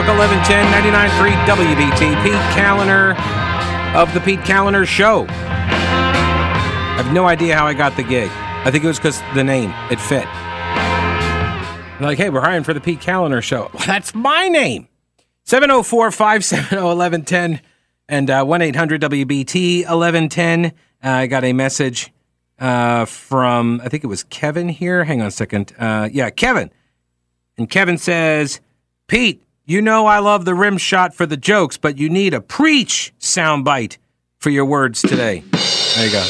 Talk 1110 99.3 WBT. Pete Kaliner of the Pete Kaliner Show. I have no idea how I got the gig. I think it was because the name, it fit. Like, hey, we're hiring for the Pete Kaliner Show. Well, that's my name. 704 570 1110 and uh, 1 800 WBT 1110. Uh, I got a message uh, from, I think it was Kevin here. Hang on a second. Uh, yeah, Kevin. And Kevin says, Pete, you know I love the rim shot for the jokes, but you need a preach soundbite for your words today. There you go.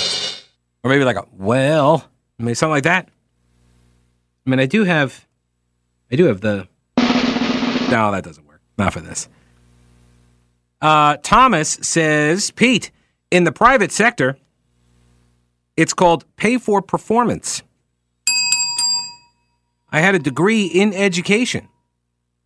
Or maybe like a well, I something like that. I mean, I do have, I do have the. No, that doesn't work. Not for this. Uh, Thomas says, Pete, in the private sector, it's called pay for performance. I had a degree in education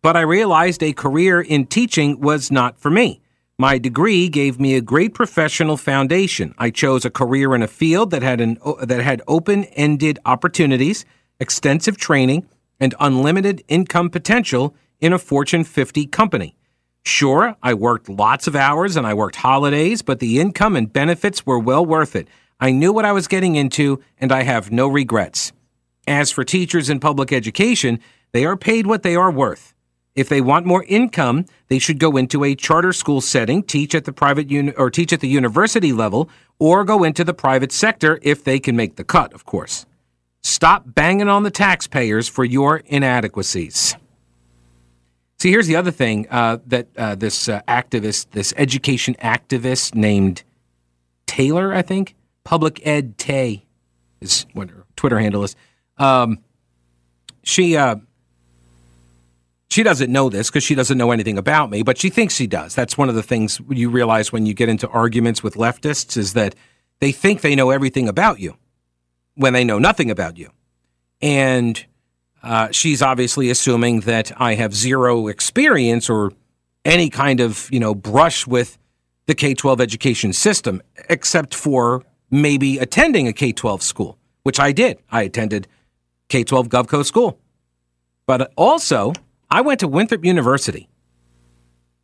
but I realized a career in teaching was not for me. My degree gave me a great professional foundation. I chose a career in a field that had an that had open-ended opportunities, extensive training, and unlimited income potential in a Fortune 50 company. Sure, I worked lots of hours and I worked holidays, but the income and benefits were well worth it. I knew what I was getting into and I have no regrets. As for teachers in public education, they are paid what they are worth. If they want more income, they should go into a charter school setting, teach at the private uni- or teach at the university level, or go into the private sector if they can make the cut, of course. Stop banging on the taxpayers for your inadequacies. See, here's the other thing uh, that uh, this uh, activist, this education activist named Taylor, I think, Public Ed Tay, is what her Twitter handle is. Um, she uh, she doesn't know this because she doesn't know anything about me, but she thinks she does. That's one of the things you realize when you get into arguments with leftists is that they think they know everything about you when they know nothing about you. And uh, she's obviously assuming that I have zero experience or any kind of, you know, brush with the K 12 education system, except for maybe attending a K 12 school, which I did. I attended K 12 GovCo school. But also, I went to Winthrop University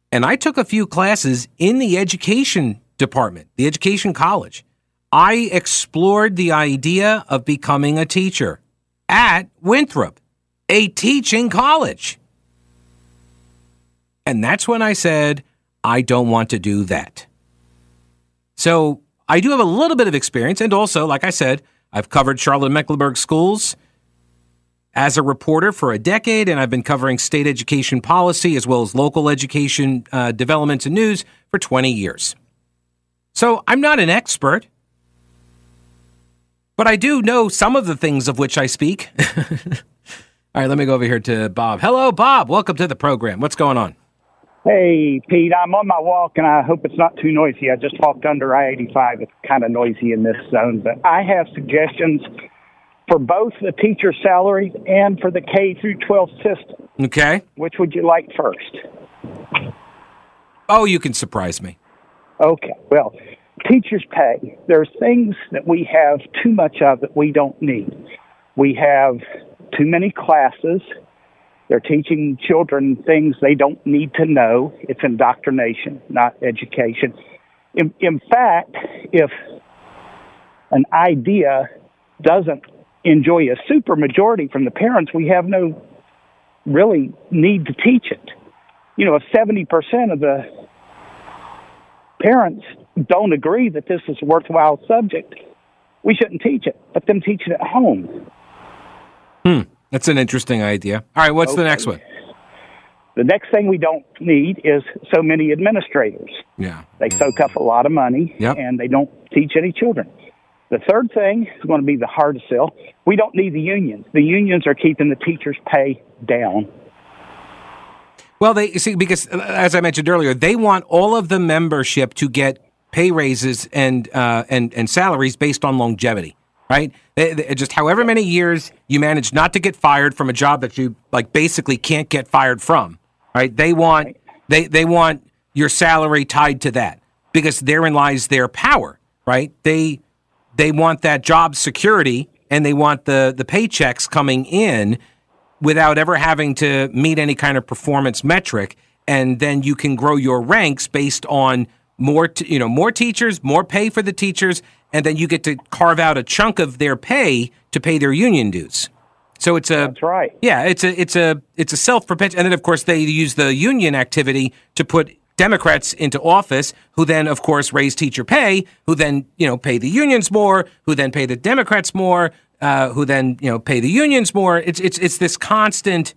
and I took a few classes in the education department, the education college. I explored the idea of becoming a teacher at Winthrop, a teaching college. And that's when I said, I don't want to do that. So I do have a little bit of experience. And also, like I said, I've covered Charlotte Mecklenburg schools as a reporter for a decade, and I've been covering state education policy as well as local education uh, developments and news for 20 years. So I'm not an expert, but I do know some of the things of which I speak. All right, let me go over here to Bob. Hello, Bob. Welcome to the program. What's going on? Hey, Pete. I'm on my walk, and I hope it's not too noisy. I just walked under I-85. It's kind of noisy in this zone, but I have suggestions for both the teacher salaries and for the K through 12 system. Okay. Which would you like first? Oh, you can surprise me. Okay. Well, teachers pay. There's things that we have too much of that we don't need. We have too many classes. They're teaching children things they don't need to know. It's indoctrination, not education. In, in fact, if an idea doesn't enjoy a super majority from the parents, we have no really need to teach it. You know, if 70% of the parents don't agree that this is a worthwhile subject, we shouldn't teach it. Let them teach it at home. Hmm. That's an interesting idea. All right, what's okay. the next one? The next thing we don't need is so many administrators. Yeah. They soak up a lot of money yep. and they don't teach any children. The third thing is going to be the hardest sell. We don't need the unions. The unions are keeping the teachers' pay down. Well, they see because uh, as I mentioned earlier, they want all of the membership to get pay raises and uh, and and salaries based on longevity, right? They, they, just however many years you manage not to get fired from a job that you like basically can't get fired from, right? They want right. they they want your salary tied to that because therein lies their power, right? They they want that job security and they want the the paychecks coming in without ever having to meet any kind of performance metric. and then you can grow your ranks based on more, t- you know, more teachers, more pay for the teachers, and then you get to carve out a chunk of their pay to pay their union dues. So it's a That's right. yeah, it's a it's a it's a self perpetual, and then of course they use the union activity to put Democrats into office, who then of course raise teacher pay, who then you know pay the unions more, who then pay the Democrats more, uh, who then you know pay the unions more. It's it's it's this constant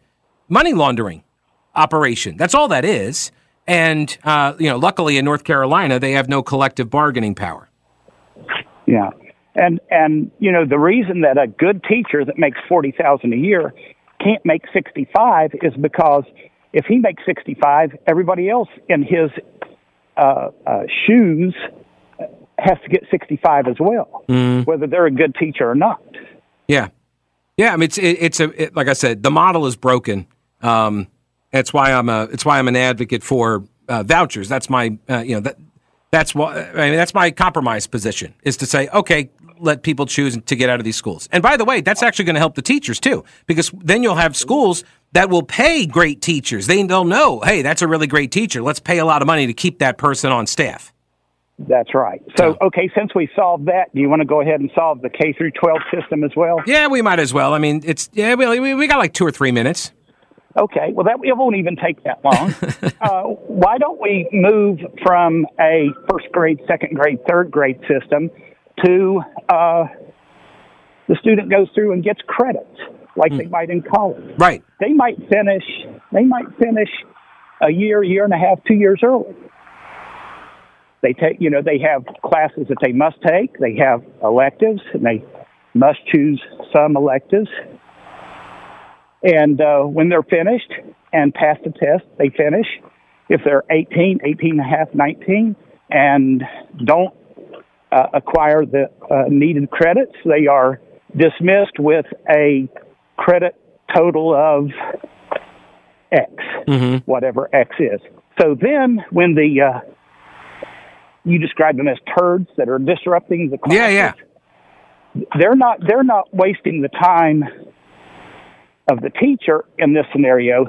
money laundering operation. That's all that is. And uh, you know, luckily in North Carolina, they have no collective bargaining power. Yeah. And and you know the reason that a good teacher that makes forty thousand a year can't make sixty five is because if he makes sixty five, everybody else in his uh, uh, shoes has to get sixty five as well, whether they're a good teacher or not. Yeah, yeah. I mean, it's it, it's a it, like I said, the model is broken. Um, that's why I'm a it's why I'm an advocate for uh, vouchers. That's my uh, you know that that's why I mean that's my compromise position is to say okay, let people choose to get out of these schools. And by the way, that's actually going to help the teachers too, because then you'll have schools that will pay great teachers. They they'll know, hey, that's a really great teacher. Let's pay a lot of money to keep that person on staff. That's right. So, okay, since we solved that, do you want to go ahead and solve the K through 12 system as well? Yeah, we might as well. I mean, it's yeah, we we, we got like two or three minutes. Okay, well, that it won't even take that long. uh, why don't we move from a first grade, second grade, third grade system to uh, the student goes through and gets credits like they might in college? Right. They might finish. They might finish a year, year and a half, two years early. They take, you know, they have classes that they must take. They have electives, and they must choose some electives. And uh, when they're finished and pass the test, they finish. If they're 18, 18 and a half, 19, and don't uh, acquire the uh, needed credits, they are dismissed with a credit total of X, whatever X is. So then, when the uh, you describe them as turds that are disrupting the classes, Yeah, yeah. they're not they're not wasting the time of the teacher in this scenario.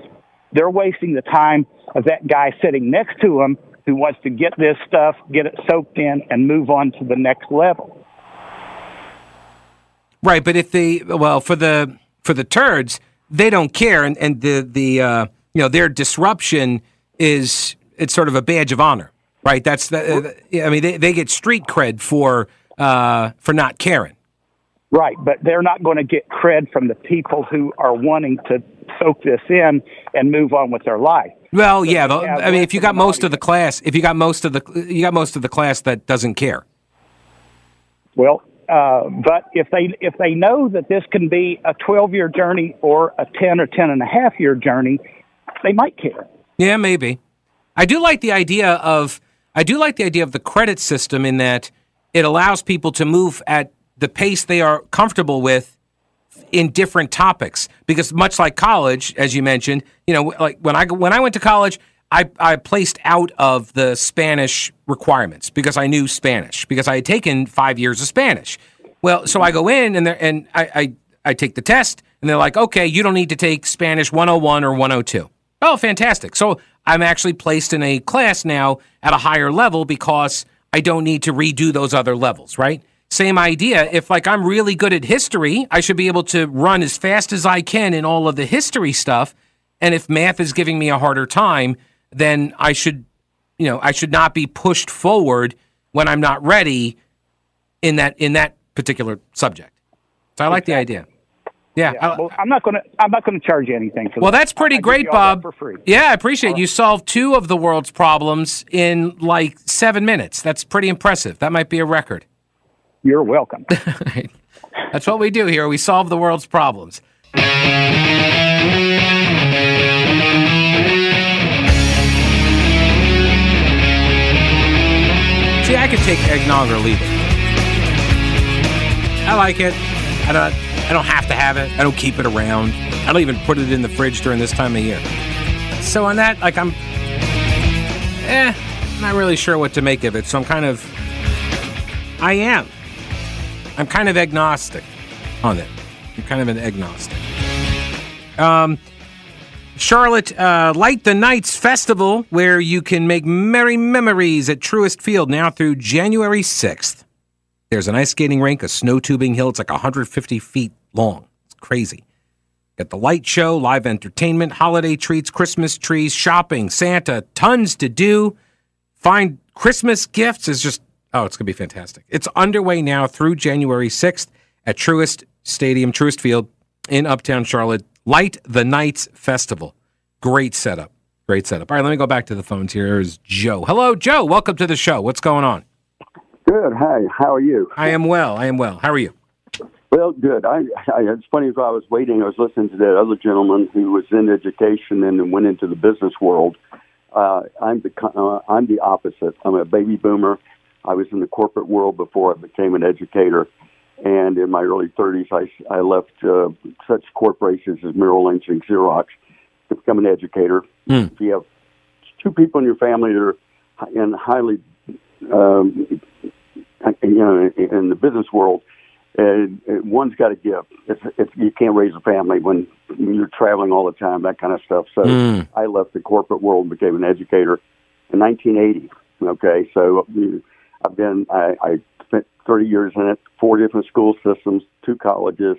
They're wasting the time of that guy sitting next to him who wants to get this stuff, get it soaked in, and move on to the next level. Right, but if the well for the for the turds, they don't care, and and the the uh, you know their disruption is it's sort of a badge of honor, right? That's the, uh, I mean they, they get street cred for uh, for not caring. Right, but they're not going to get cred from the people who are wanting to soak this in and move on with their life. Well, yeah, the, I mean if you got most of the class, if you got most of the you got most of the class that doesn't care. Well, uh, but if they if they know that this can be a 12 year journey or a 10 or 10 and a half year journey, they might care. Yeah, maybe. I do like the idea of I do like the idea of the credit system in that it allows people to move at the pace they are comfortable with in different topics because much like college as you mentioned, you know, like when I when I went to college, I I placed out of the Spanish requirements because I knew Spanish because I had taken 5 years of Spanish. Well, so I go in and and I, I I take the test and they're like, "Okay, you don't need to take Spanish 101 or 102." Oh, fantastic. So I'm actually placed in a class now at a higher level because I don't need to redo those other levels, right? Same idea. If like I'm really good at history, I should be able to run as fast as I can in all of the history stuff. And if math is giving me a harder time, then I should, you know, I should not be pushed forward when I'm not ready in that in that particular subject. So I like the idea. Yeah. I- Well, I'm not going to I'm not to charge you anything for well, that. that's pretty I great, that Bob. for free. Yeah, I appreciate it. you solved two of the world's problems in like seven minutes. That's pretty impressive. That might be a record. You're welcome. That's what we do here. We solve the world's problems. I could take eggnog or leave it. I like it. I don't. I don't have to have it. I don't keep it around. I don't even put it in the fridge during this time of year. So on that, like I'm, eh, not really sure what to make of it. So I'm kind of, I am. I'm kind of agnostic on it. I'm kind of an agnostic. Um, Charlotte, uh, Light the Nights Festival, where you can make merry memories at Truist Field now through January 6th. There's an ice skating rink, a snow tubing hill. It's like 150 feet long. It's crazy. Got the light show, live entertainment, holiday treats, Christmas trees, shopping, Santa, tons to do. Find Christmas gifts is just, oh, it's going to be fantastic. It's underway now through January 6th at Truist Stadium, Truist Field in Uptown Charlotte. Light the Nights Festival. Great setup. Great setup. All right, let me go back to the phones. Here is Joe. Hello, Joe. Welcome to the show. What's going on? Good. Hi. How are you? I am well. I am well. How are you? Well, good. I, I it's funny as I was waiting, I was listening to that other gentleman who was in education and then went into the business world. Uh, I'm the uh, I'm the opposite. I'm a baby boomer. I was in the corporate world before I became an educator, and in my early 30s, I, I left uh, such corporations as Merrill Lynch and Xerox to become an educator. Mm. If you have two people in your family that are in highly, um, you know, in the business world, and one's got to give. It's, it's, you can't raise a family when you're traveling all the time, that kind of stuff. So Mm. I left the corporate world and became an educator in 1980. Okay, so I've been I, I spent 30 years in it, four different school systems, two colleges,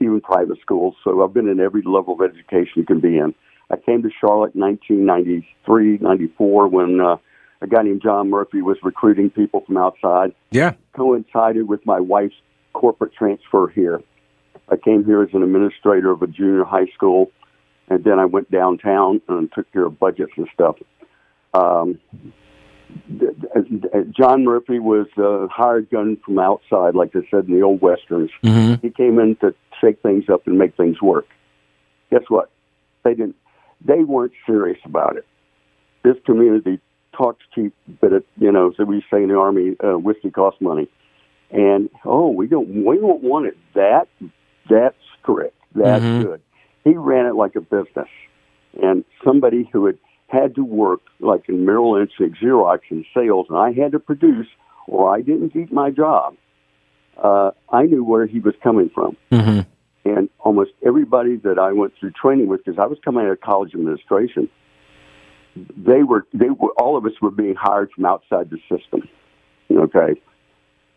even private schools. So I've been in every level of education you can be in. I came to Charlotte in 1993, 94 when uh, a guy named John Murphy was recruiting people from outside. Yeah. Coincided with my wife's corporate transfer here. I came here as an administrator of a junior high school, and then I went downtown and took care of budgets and stuff. Um, John Murphy was a hired gun from outside, like they said in the old westerns. Mm-hmm. He came in to shake things up and make things work. Guess what? They didn't. They weren't serious about it. This community talks cheap, but it, you know, so we say in the army, uh, whiskey costs money. And oh, we don't, we don't want it that that strict, that Mhm. good. He ran it like a business, and somebody who had had to work like in Merrill Lynch and Xerox in sales, and I had to produce, or I didn't keep my job. Uh, I knew where he was coming from, Mm-hmm. and almost everybody that I went through training with, because I was coming out of college administration, they were they were all of us were being hired from outside the system. Okay,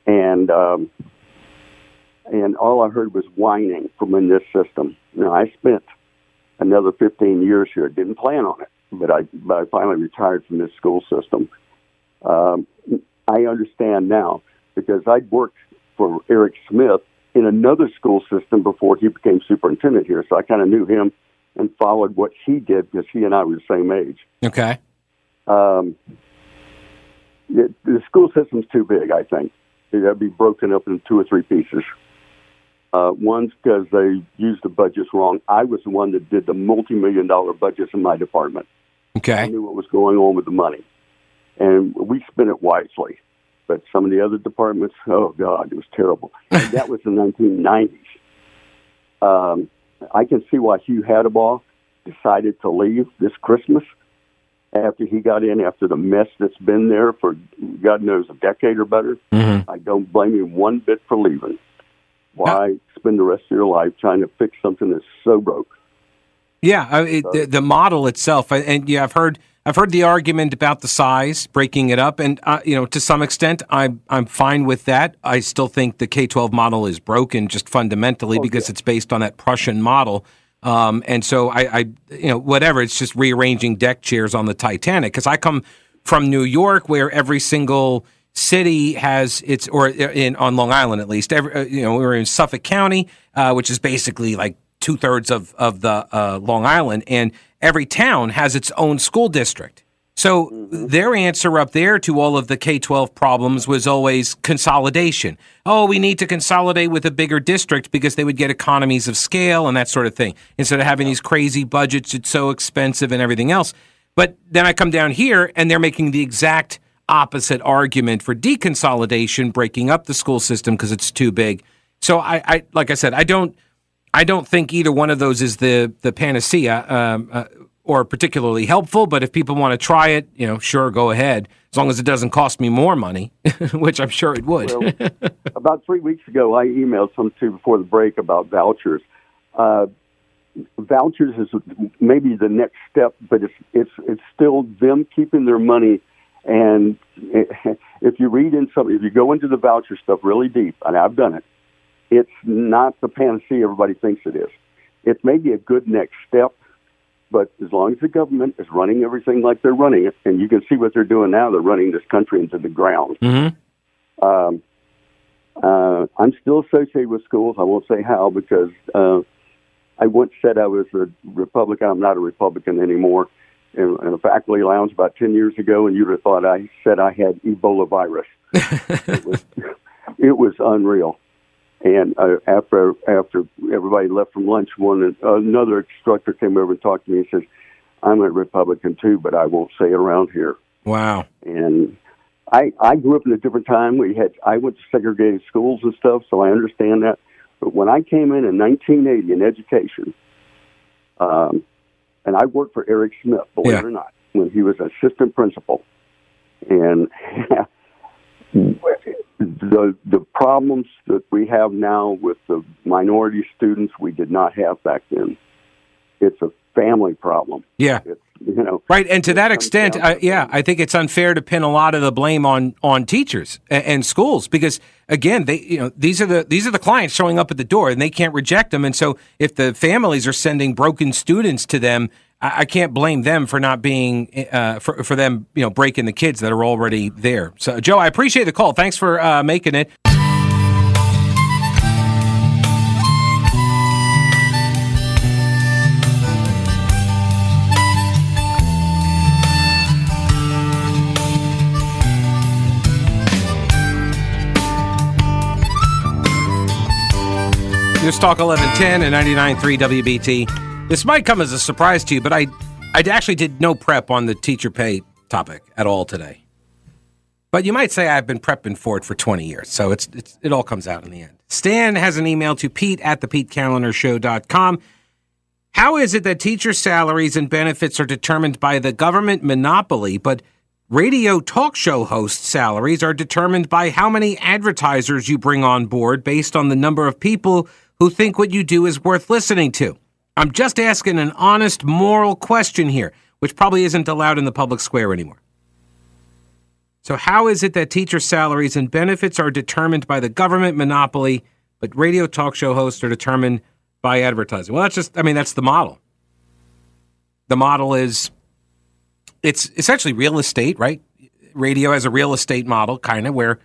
and um, and all I heard was whining from in this system. Now I spent another 15 years here. Didn't plan on it, but I but I finally retired from this school system. Um, I understand now because I'd worked for Eric Smith in another school system before he became superintendent here, so I kind of knew him and followed what he did because he and I were the same age. Okay. Um, the, the school system's too big, I think. It got to be broken up into two or three pieces. Uh, one's because they used the budgets wrong. I was the one that did the multi-million dollar budgets in my department. I Okay. knew what was going on with the money, and we spent it wisely. But some of the other departments, oh God, it was terrible. And that was the 1990s. Um, I can see why Hugh Hattabaugh decided to leave this Christmas after he got in after the mess that's been there for God knows a decade or better. Mm-hmm. I don't blame him one bit for leaving. Why spend the rest of your life trying to fix something that's so broke? Yeah, I, it, the, the model itself, and- yeah, I've heard I've heard the argument about the size, breaking it up, and uh, you know, to some extent, I'm I'm fine with that. I still think the K twelve model is broken, just fundamentally, because it's based on that Prussian model. Um, and so I, I, you know, whatever. It's just rearranging deck chairs on the Titanic. Because I come from New York, where every single city has its, or in on Long Island at least. Every, uh, you know, we're in Suffolk County, uh, which is basically like two thirds of of the uh, Long Island, and every town has its own school district. So their answer up there to all of the K 12 problems was always consolidation. Oh, we need to consolidate with a bigger district because they would get economies of scale and that sort of thing. Instead of having these crazy budgets, it's so expensive and everything else. But then I come down here and they're making the exact opposite argument for deconsolidation, breaking up the school system because it's too big. So I, I, like I said, I don't, I don't think either one of those is the the panacea um, uh, or particularly helpful. But if people want to try it, you know, sure, go ahead. As long as it doesn't cost me more money, which I'm sure it would. Well, about three weeks ago, I emailed some two before the break about vouchers. Uh, vouchers is maybe the next step, but it's it's it's still them keeping their money. And if you read in some, if you go into the voucher stuff really deep, and I've done it, it's not the panacea everybody thinks it is. It may be a good next step, but as long as the government is running everything like they're running it, and you can see what they're doing now, they're running this country into the ground. Mm-hmm. Um, uh, I'm still associated with schools. I won't say how because uh, I once said I was a Republican. I'm not a Republican anymore. In, in a faculty lounge about 10 years ago, and you'd have thought I said I had Ebola virus. it, was, it was unreal. And uh, after after everybody left from lunch, one another instructor came over and talked to me and says, "I'm a Republican too, but I won't say it around here." Wow. And I I grew up in a different time. We had I went to segregated schools and stuff, so I understand that. But when I came in in 1980 in education, um, and I worked for Eric Smith, believe Yeah. it or not, when he was assistant principal, and the the problems that we have now with the minority students, we did not have back then. It's a family problem. Yeah. It's you know Right, and to that extent, uh, yeah, I think it's unfair to pin a lot of the blame on on teachers and, and schools because again, they you know these are the these are the clients showing up at the door and they can't reject them, and so if the families are sending broken students to them, I, can't blame them for not being uh, for for them you know breaking the kids that are already there. So, Joe, I appreciate the call. Thanks for uh, making it. News Talk 1110 and 99.3 WBT. This might come as a surprise to you, but I, I actually did no prep on the teacher pay topic at all today. But you might say I've been prepping for it for 20 years, so it's, it's it all comes out in the end. Stan has an email to pete at the PeteKalinerShow.com. How is it that teacher salaries and benefits are determined by the government monopoly, but radio talk show host salaries are determined by how many advertisers you bring on board based on the number of people who think what you do is worth listening to? I'm just asking an honest moral question here, which probably isn't allowed in the public square anymore. So, how is it that teacher salaries and benefits are determined by the government monopoly, but radio talk show hosts are determined by advertising? Well, that's just, I mean, that's the model. The model is it's essentially real estate, right? Radio has a real estate model, kind of, where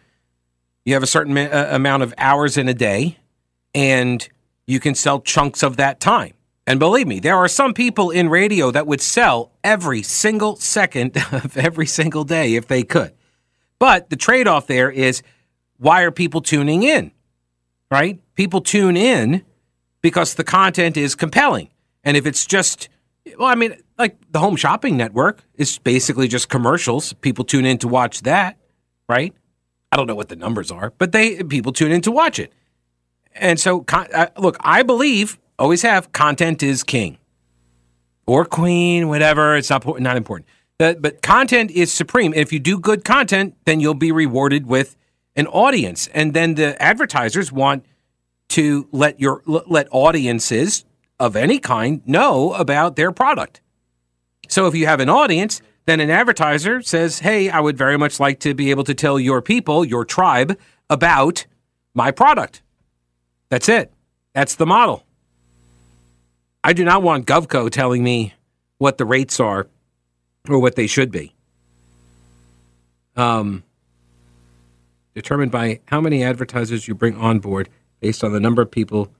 you have a certain ma- uh, amount of hours in a day and you can sell chunks of that time. And believe me, there are some people in radio that would sell every single second of every single day if they could. But the trade off there is why are people tuning in? Right? People tune in because the content is compelling. And if it's just, well, I mean, like the Home Shopping Network is basically just commercials. People tune in to watch that, right? I don't know what the numbers are, but they people tune in to watch it. And so, uh, look, I believe, always have, content is king or queen, whatever. It's not not important. But, but content is supreme. If you do good content, then you'll be rewarded with an audience, and then the advertisers want to let your let audiences of any kind know about their product. So if you have an audience, then an advertiser says, "Hey, I would very much like to be able to tell your people, your tribe, about my product." That's it. That's the model. I do not want Govco telling me what the rates are or what they should be. Um, determined by how many advertisers you bring on board based on the number of people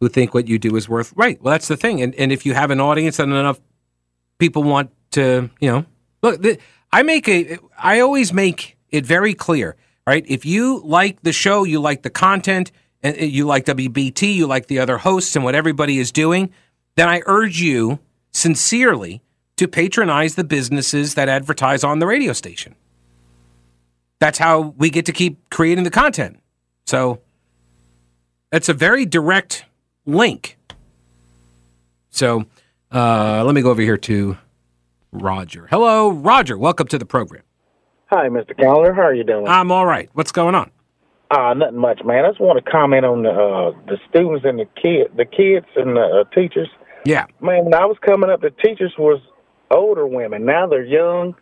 who think what you do is worth right. Well, that's the thing. And and if you have an audience and enough people want to, you know, look, I make a I always make it very clear, right? If you like the show, you like the content, and you like WBT, you like the other hosts and what everybody is doing, then I urge you sincerely to patronize the businesses that advertise on the radio station. That's how we get to keep creating the content. So it's a very direct link. So uh, let me go over here to Roger. Hello, Roger. Welcome to the program. Hi, Mr. Caller. How are you doing? I'm all right. What's going on? Uh, nothing much, man. I just want to comment on the uh, the students and the kid, the kids and the uh, teachers. Yeah. Man, when I was coming up, the teachers was older women. Now they're young,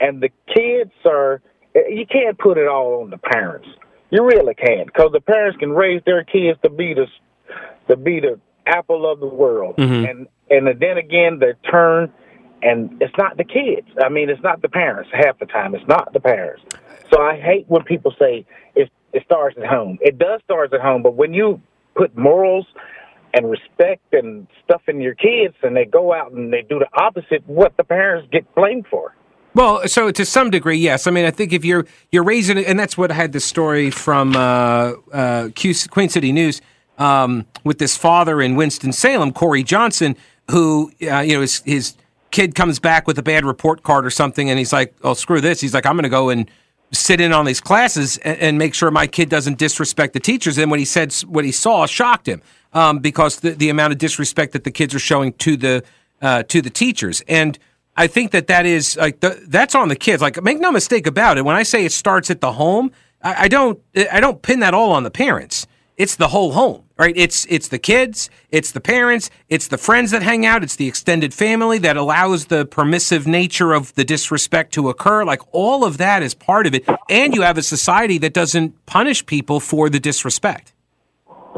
and the kids are. You can't put it all on the parents. You really can't, because the parents can raise their kids to be the to be the apple of the world, Mhm. and and then again they turn, and it's not the kids. I mean, it's not the parents. Half the time, it's not the parents. So I hate when people say it it starts at home. It does start at home, but when you put morals and respect and stuff in your kids, and they go out and they do the opposite, what the parents get blamed for. Well, so to some degree, yes. I mean, I think if you're you're raising and that's what I had the story from uh, uh, Queen City News um, with this father in Winston Salem, Corey Johnson, who uh, you know his his kid comes back with a bad report card or something, and he's like, "Oh, screw this." He's like, "I'm going to go and." sit in on these classes and, and make sure my kid doesn't disrespect the teachers. And what he said, what he saw, shocked him um, because the, the amount of disrespect that the kids are showing to the uh, to the teachers. And I think that that is like the, that's on the kids. Like, make no mistake about it. When I say it starts at the home, I, I don't I don't pin that all on the parents. It's the whole home, right? It's it's the kids, it's the parents, it's the friends that hang out, it's the extended family that allows the permissive nature of the disrespect to occur. Like all of that is part of it, and you have a society that doesn't punish people for the disrespect.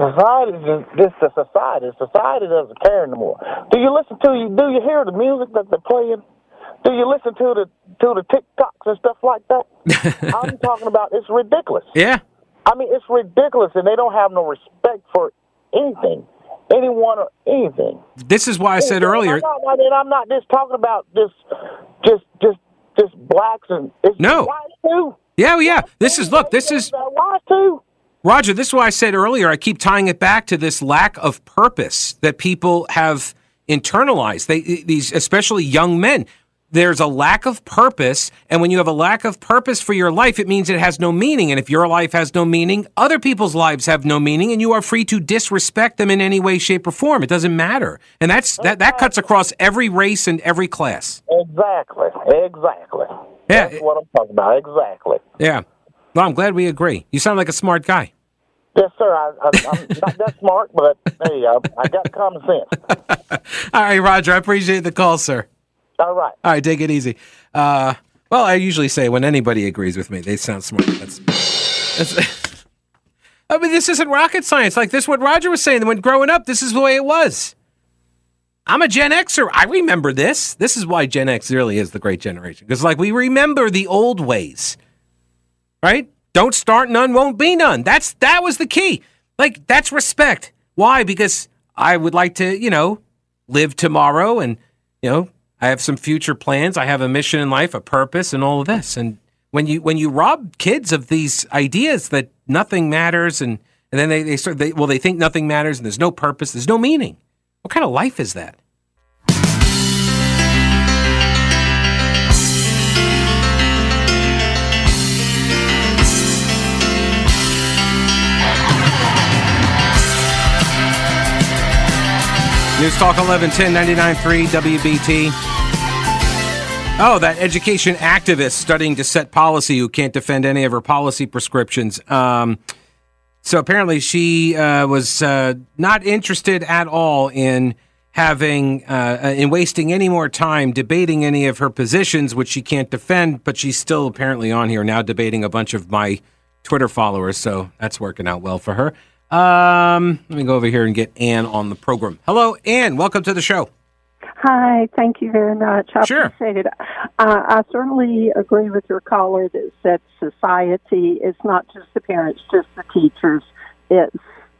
Society, this the society. Society doesn't care anymore. Do you listen to you? Do you hear the music that they're playing? Do you listen to the to the TikToks and stuff like that? I'm talking about it's ridiculous. Yeah, I mean, it's ridiculous, and they don't have no respect for anything, anyone, or anything. this is why I said earlier. I'm not, I mean, I'm not just talking about just, just, just, just blacks and it's No. whites too. Yeah, yeah. This is look. This is whites too. Roger, this is why I said earlier, I keep tying it back to this lack of purpose that people have internalized. They these especially young men. There's a lack of purpose, and when you have a lack of purpose for your life, it means it has no meaning. And if your life has no meaning, other people's lives have no meaning, and you are free to disrespect them in any way, shape, or form. It doesn't matter. And that's that that cuts across every race and every class. Exactly, exactly. Yeah. That's what I'm talking about. Exactly. Yeah. Well, I'm glad we agree. You sound like a smart guy. Yes, sir. I, I, I'm not that smart, but hey, I, I got common sense. All right, Roger. I appreciate the call, sir. All right. All right, take it easy. Uh, well, I usually say when anybody agrees with me, they sound smart. That's, that's I mean, this isn't rocket science. Like this, what Roger was saying. When growing up, this is the way it was. I'm a Gen Xer. I remember this. This is why Gen X really is the great generation. Because, like, we remember the old ways, right? Don't start, none won't be none. That's that was the key. Like, that's respect. Why? Because I would like to, you know, live tomorrow and, you know, I have some future plans. I have a mission in life, a purpose, and all of this. And when you when you rob kids of these ideas that nothing matters, and and then they they start they well they think nothing matters, and there's no purpose, there's no meaning. What kind of life is that? News Talk 1110 99.3 WBT. Oh, that education activist studying to set policy who can't defend any of her policy prescriptions. Um, so apparently, she uh, was uh, not interested at all in having uh, in wasting any more time debating any of her positions, which she can't defend. But she's still apparently on here now debating a bunch of my Twitter followers. So that's working out well for her. Um, let me go over here and get Ann on the program. Hello, Ann. Welcome to the show. Hi, thank you very much. I Sure. appreciate it. Uh, I certainly agree with your caller that said society is not just the parents, just the teachers. It's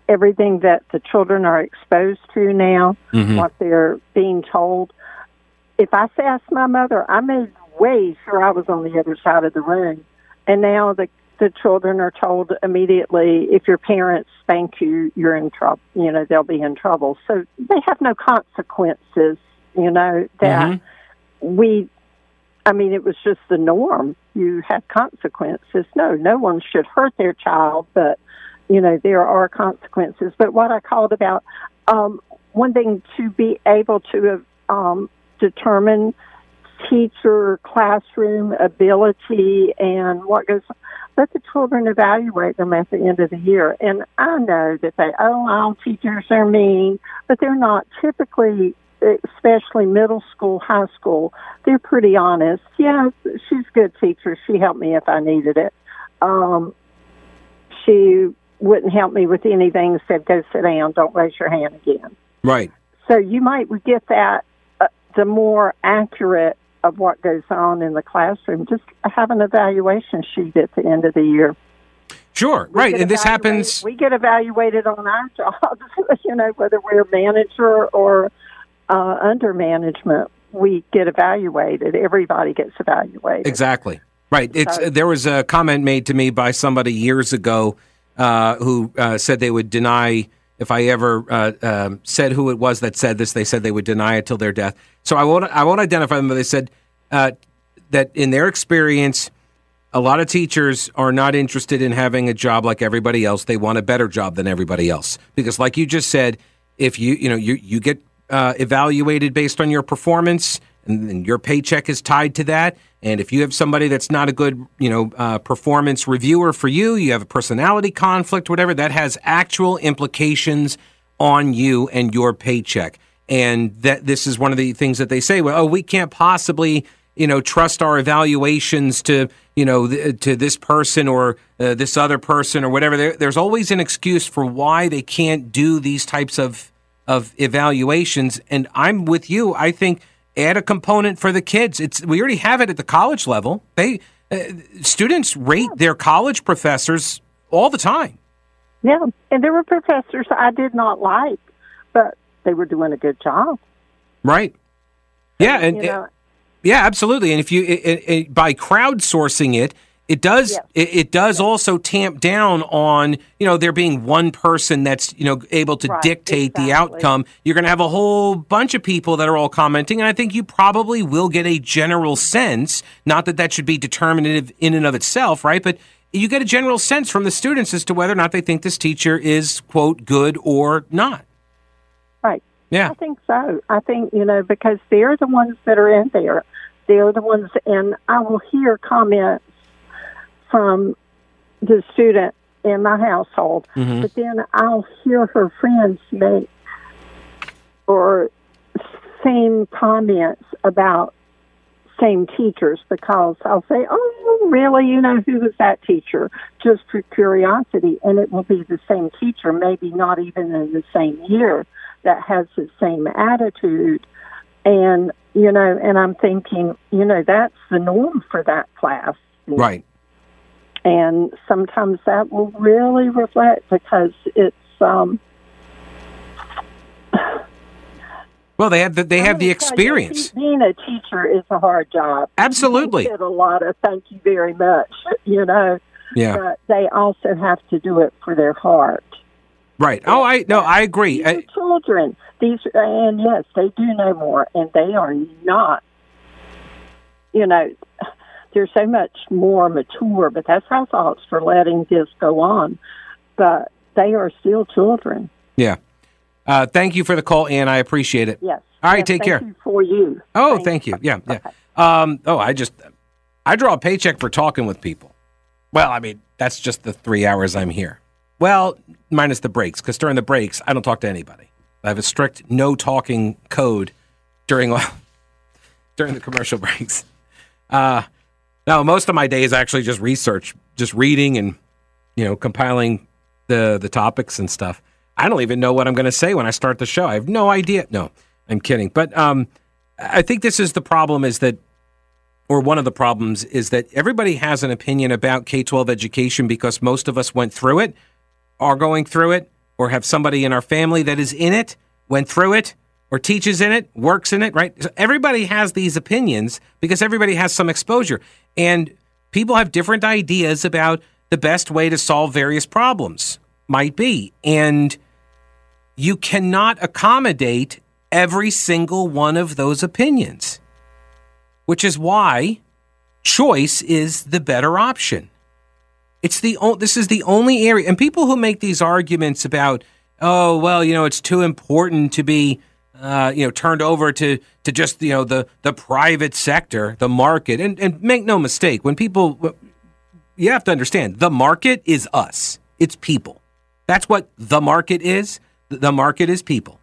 everything that the children are exposed to now, Mhm. what they're being told. If I asked my mother, I made way sure I was on the other side of the room. And now the the children are told immediately if your parents spank you, you're in trouble. You know, they'll be in trouble. So they have no consequences. You know that Mhm. we. I mean, it was just the norm. You had consequences. No, no one should hurt their child, but you know there are consequences. But what I called about um, one thing to be able to um, determine teacher classroom ability and what goes let the children evaluate them at the end of the year. And i know that they oh all teachers are mean but they're not. Typically especially middle school high school they're pretty honest. Yeah she's a good teacher. She helped me if i needed it. Um she wouldn't help me with anything said go sit down don't raise your hand again. Right. So you might get that uh, the more accurate of what goes on in the classroom. Just have an evaluation sheet at the end of the year. Sure, We right, and this happens. We get evaluated on our jobs, you know, whether we're manager or uh, under management. We get evaluated. Everybody gets evaluated. Exactly. Right. It's So- there was a comment made to me by somebody years ago uh, who uh, said they would deny if I ever uh, um, said who it was that said this. They said they would deny it till their death. So I won't. I won't identify them. But they said uh, that in their experience, a lot of teachers are not interested in having a job like everybody else. They want a better job than everybody else because, like you just said, if you you know you you get uh, evaluated based on your performance, and, your paycheck is tied to that. And if you have somebody that's not a good you know uh, performance reviewer for you, you have a personality conflict, whatever that has actual implications on you and your paycheck. And that this is one of the things that they say. Well, oh, we can't possibly you know trust our evaluations to you know th- to this person or uh, this other person or whatever there, there's always an excuse for why they can't do these types of of evaluations and i'm with you i think add a component for the kids. It's we already have it at the college level. They uh, students rate their college professors all the time. Yeah, and there were professors I did not like, but they were doing a good job. right. Yeah and know, Yeah, absolutely. And if you it, it- by crowdsourcing it, it does Yes. it, it does also tamp down on you know there being one person that's you know able to Right, dictate the outcome. You're going to have a whole bunch of people that are all commenting, and I think you probably will get a general sense. Not that that should be determinative in and of itself, right? But you get a general sense from the students as to whether or not they think this teacher is quote good or not. right. Yeah. I think so. I think, you know, because they're the ones that are in there. They're the ones, and I will hear comments from the student in my household, Mm-hmm. but then I'll hear her friends make or same comments about same teachers because I'll say, "Oh, really? You know who was that teacher?" Just for curiosity, and it will be the same teacher, maybe not even in the same year, that has the same attitude. And you know, and I'm thinking, you know, that's the norm for that class, Right. And sometimes that will really reflect because it's um Well, they have the, they have the tell you, experience. being a teacher is a hard job. Absolutely. You get a lot of thank you very much, you know, Yeah. but they also have to do it for their heart. Right. Oh, I no, I agree. These I, children. These, and yes, they do know more, and they are not. You know, they're so much more mature, but that's our thoughts for letting this go on. But they are still children. yeah. Uh, thank you for the call, Ann. I appreciate it. Yes. All right, Yes, take thank care. you for you. Oh, Thank thank you. Yeah, yeah. Um, oh, I just I draw a paycheck for talking with people. Well, I mean, that's just the three hours I'm here. Well, minus the breaks, because during the breaks, I don't talk to anybody. I have a strict no talking code during during the commercial breaks. Uh, no, most of my day is actually just research, just reading and you know compiling the the topics and stuff. I don't even know what I'm going to say when I start the show. I have no idea. No, I'm kidding. But um, I think this is the problem: is that, or one of the problems is that everybody has an opinion about K 12 education because most of us went through it, are going through it, or have somebody in our family that is in it, went through it, or teaches in it, works in it, right? So everybody has these opinions because everybody has some exposure. And people have different ideas about the best way to solve various problems, might be. And you cannot accommodate every single one of those opinions, which is why choice is the better option. It's the this is the only area, and people who make these arguments about, oh well, you know, it's too important to be uh, you know, turned over to to just you know the the private sector, the market. And and make no mistake, when people, you have to understand, the market is us. It's people. That's what the market is. The market is people.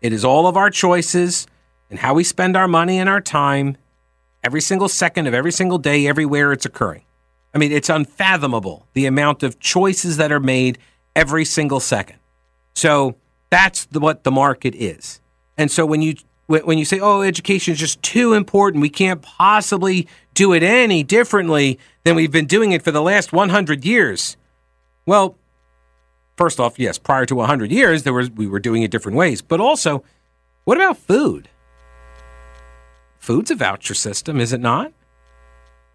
It is all of our choices and how we spend our money and our time every single second of every single day, everywhere it's occurring. I mean, it's unfathomable the amount of choices that are made every single second. So that's the, what the market is. And so when you when you say, "Oh, education is just too important. We can't possibly do it any differently than we've been doing it for the last 100 years." Well, first off, yes, prior to 100 years, there was we were doing it different ways. But also, what about food? Food's a voucher system, is it not?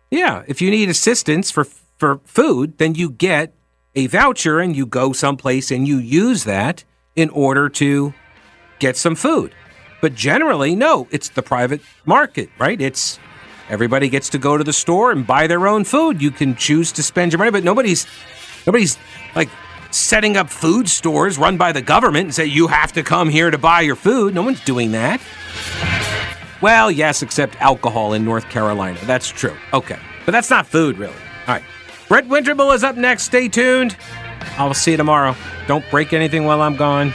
Yeah, if you need assistance for for food, then you get a voucher and you go someplace and you use that in order to get some food. But generally, no, it's the private market, right? It's everybody gets to go to the store and buy their own food. You can choose to spend your money, but nobody's nobody's like setting up food stores run by the government and say you have to come here to buy your food. No one's doing that. Well, yes, except alcohol in North Carolina. That's true. Okay. But that's not food, really. All right. Brett Winterble is up next. Stay tuned. I'll see you tomorrow. Don't break anything while I'm gone.